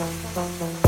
Bum, bum, bum.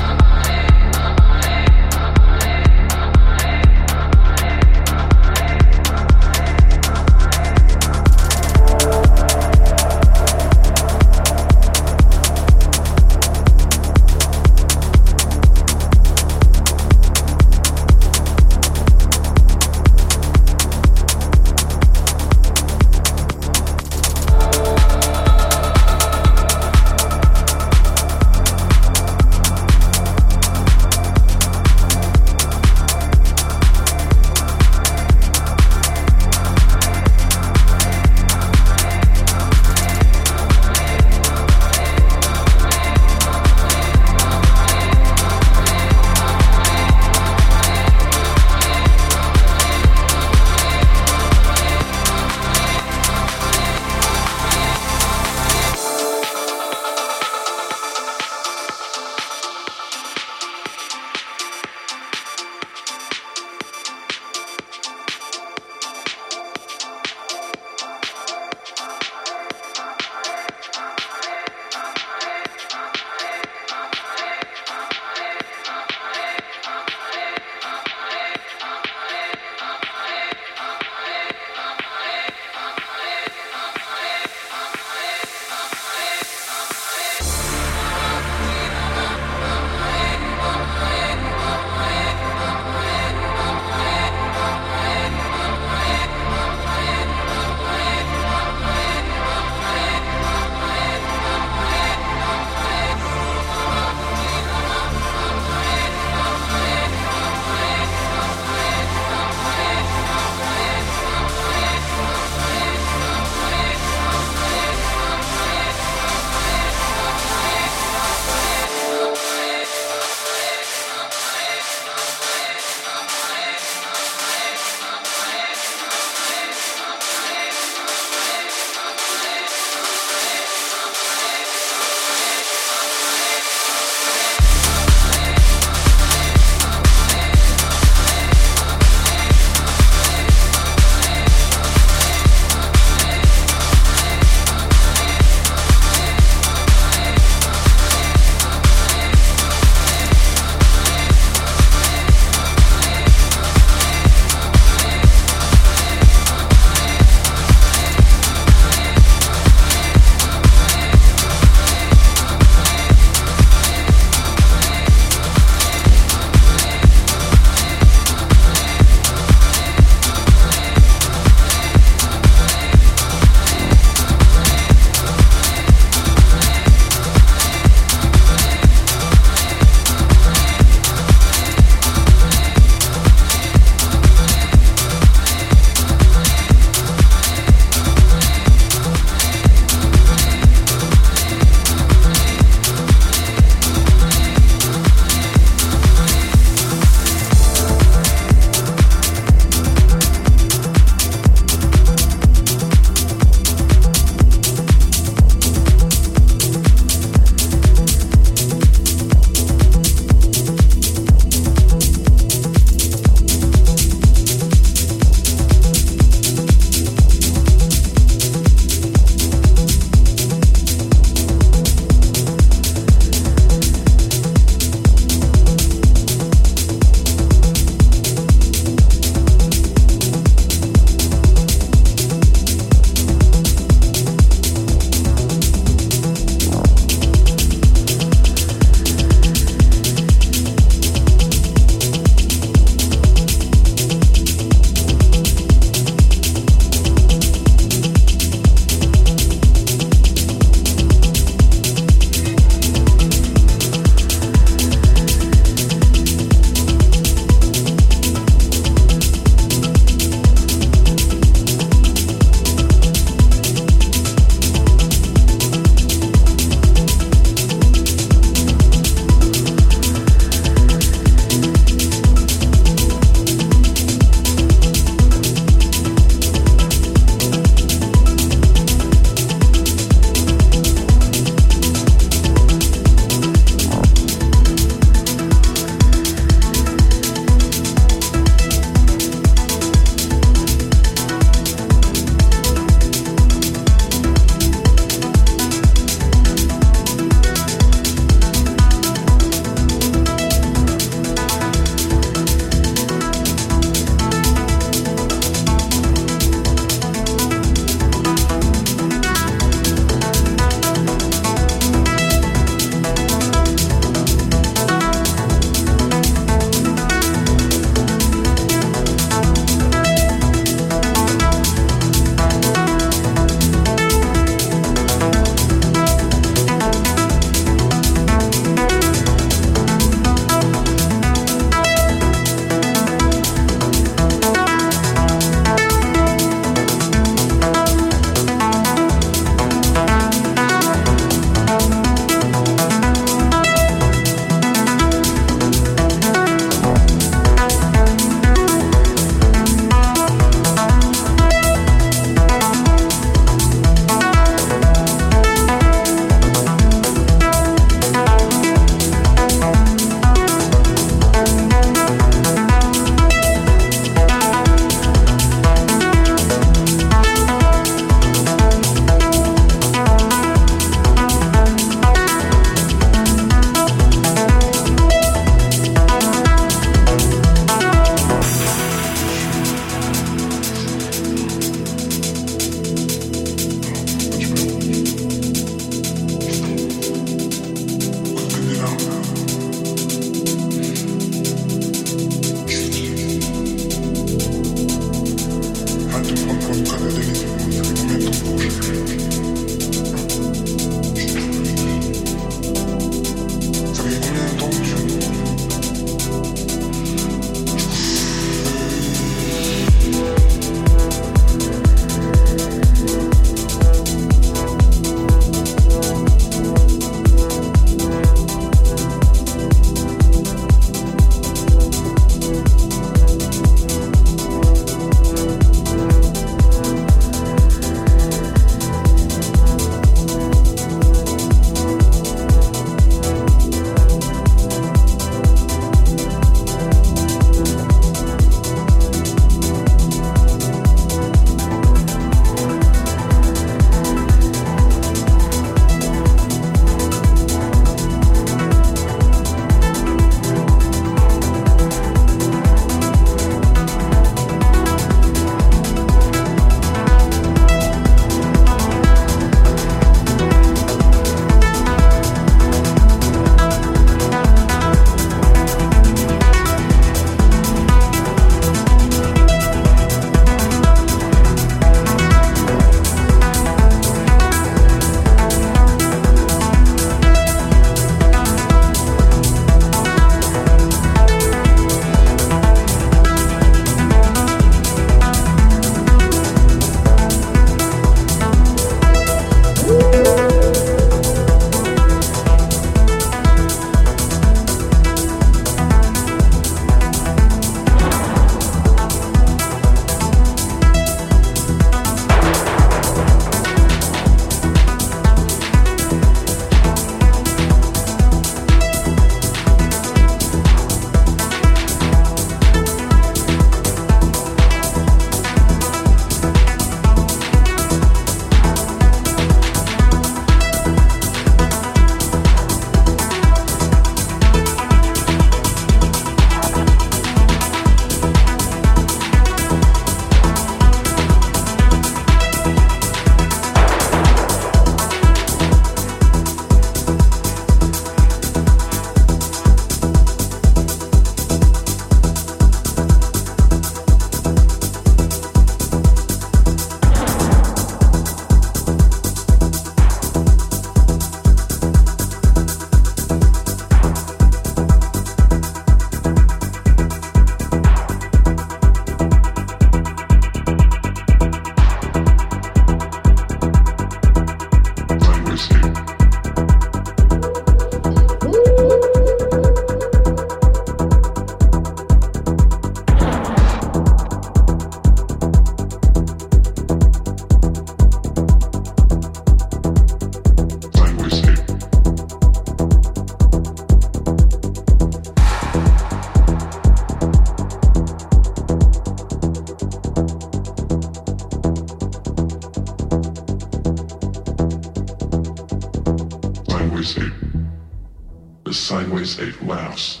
Laughs.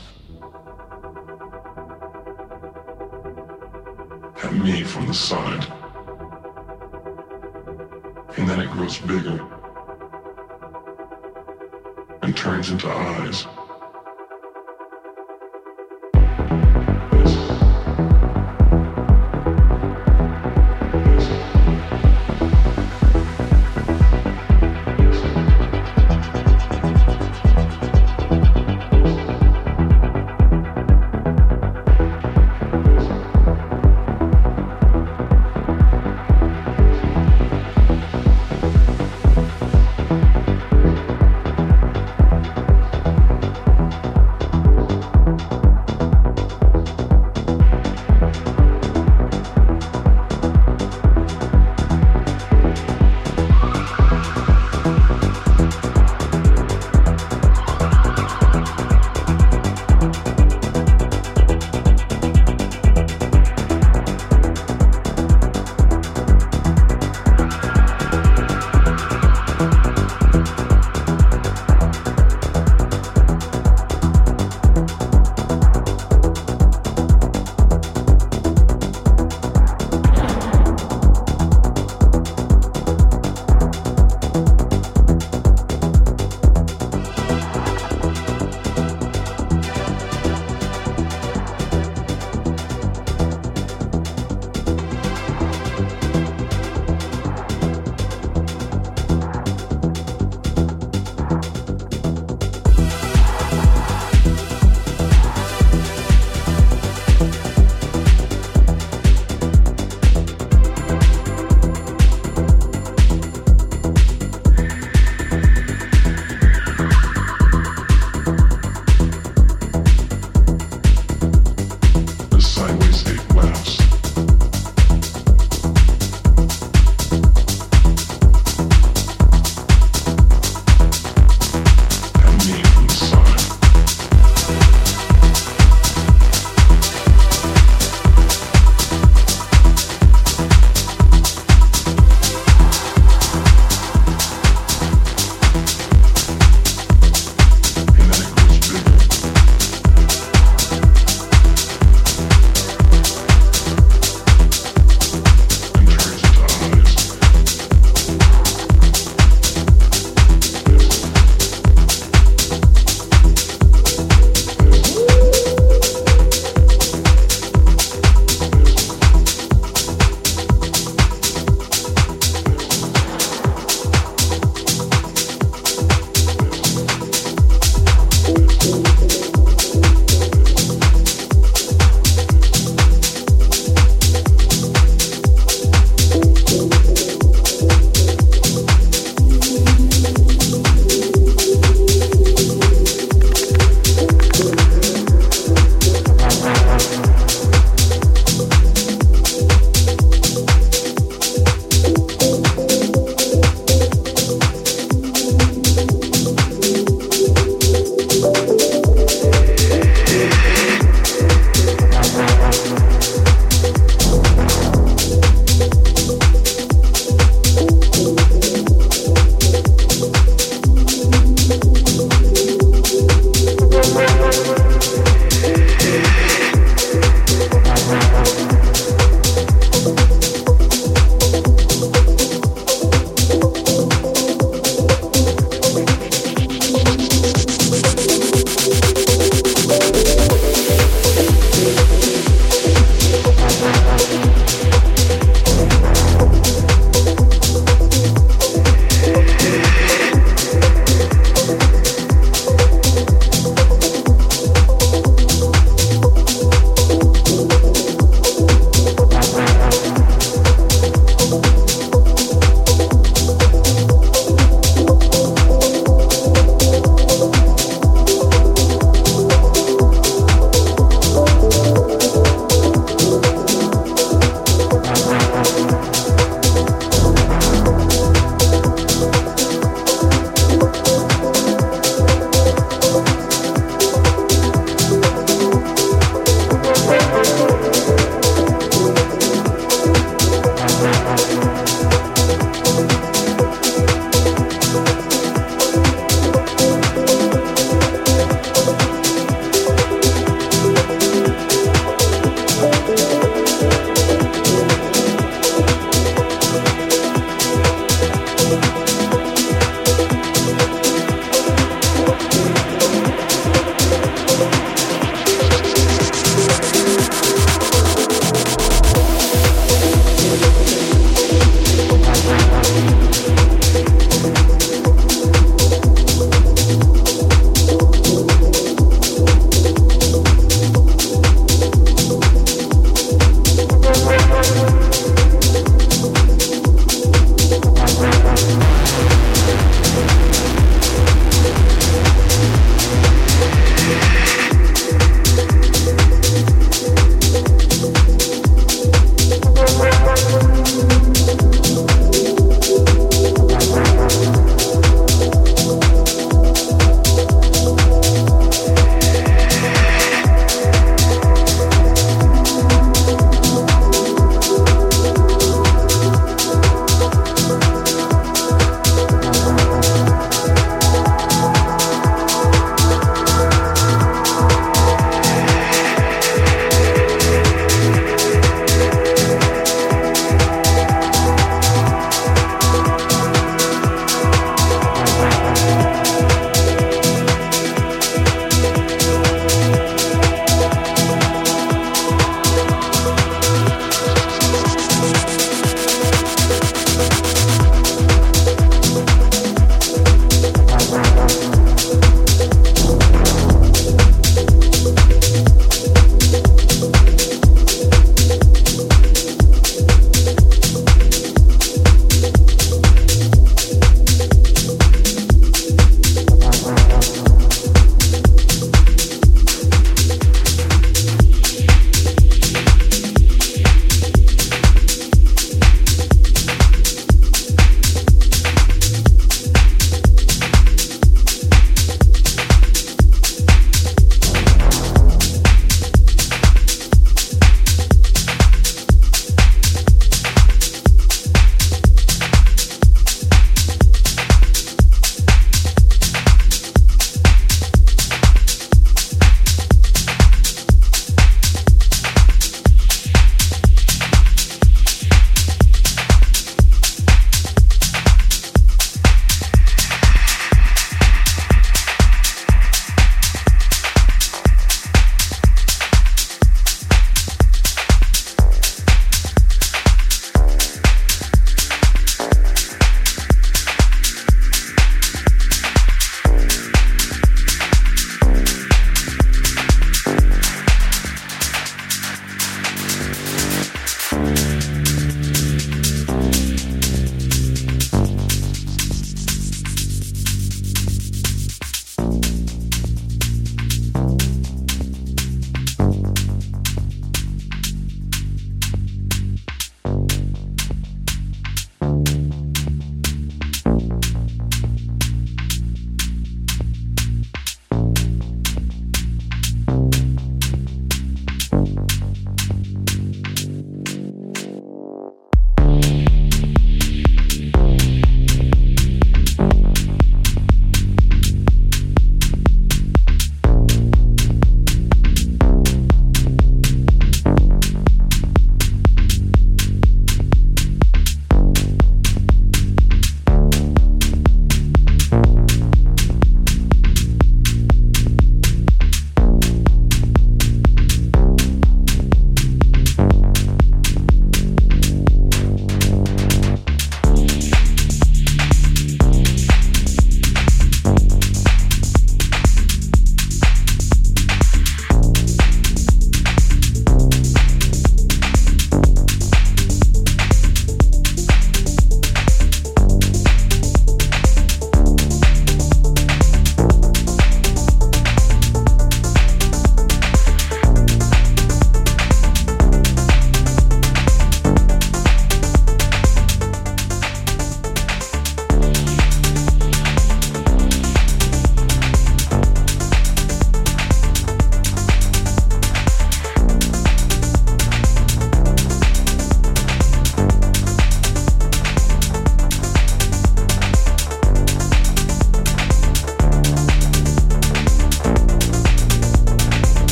At me from the side. And then it grows bigger and turns into eyes.